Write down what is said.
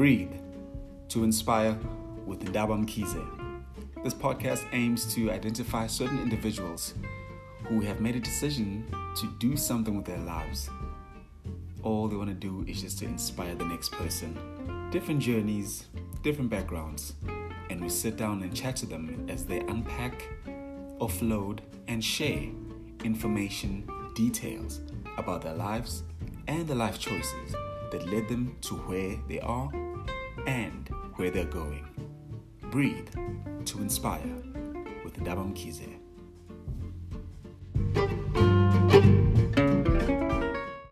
Breathe to inspire with Ndaba Mkhize. This podcast aims to identify certain individuals who have made a decision to do something with their lives. All they want to do is just to inspire the next person. Different journeys, different backgrounds, and we sit down and chat to them as they unpack, offload, and share information, details about their lives and the life choices that led them to where they are where they're going. Breathe to inspire with Ndaba Mkhize.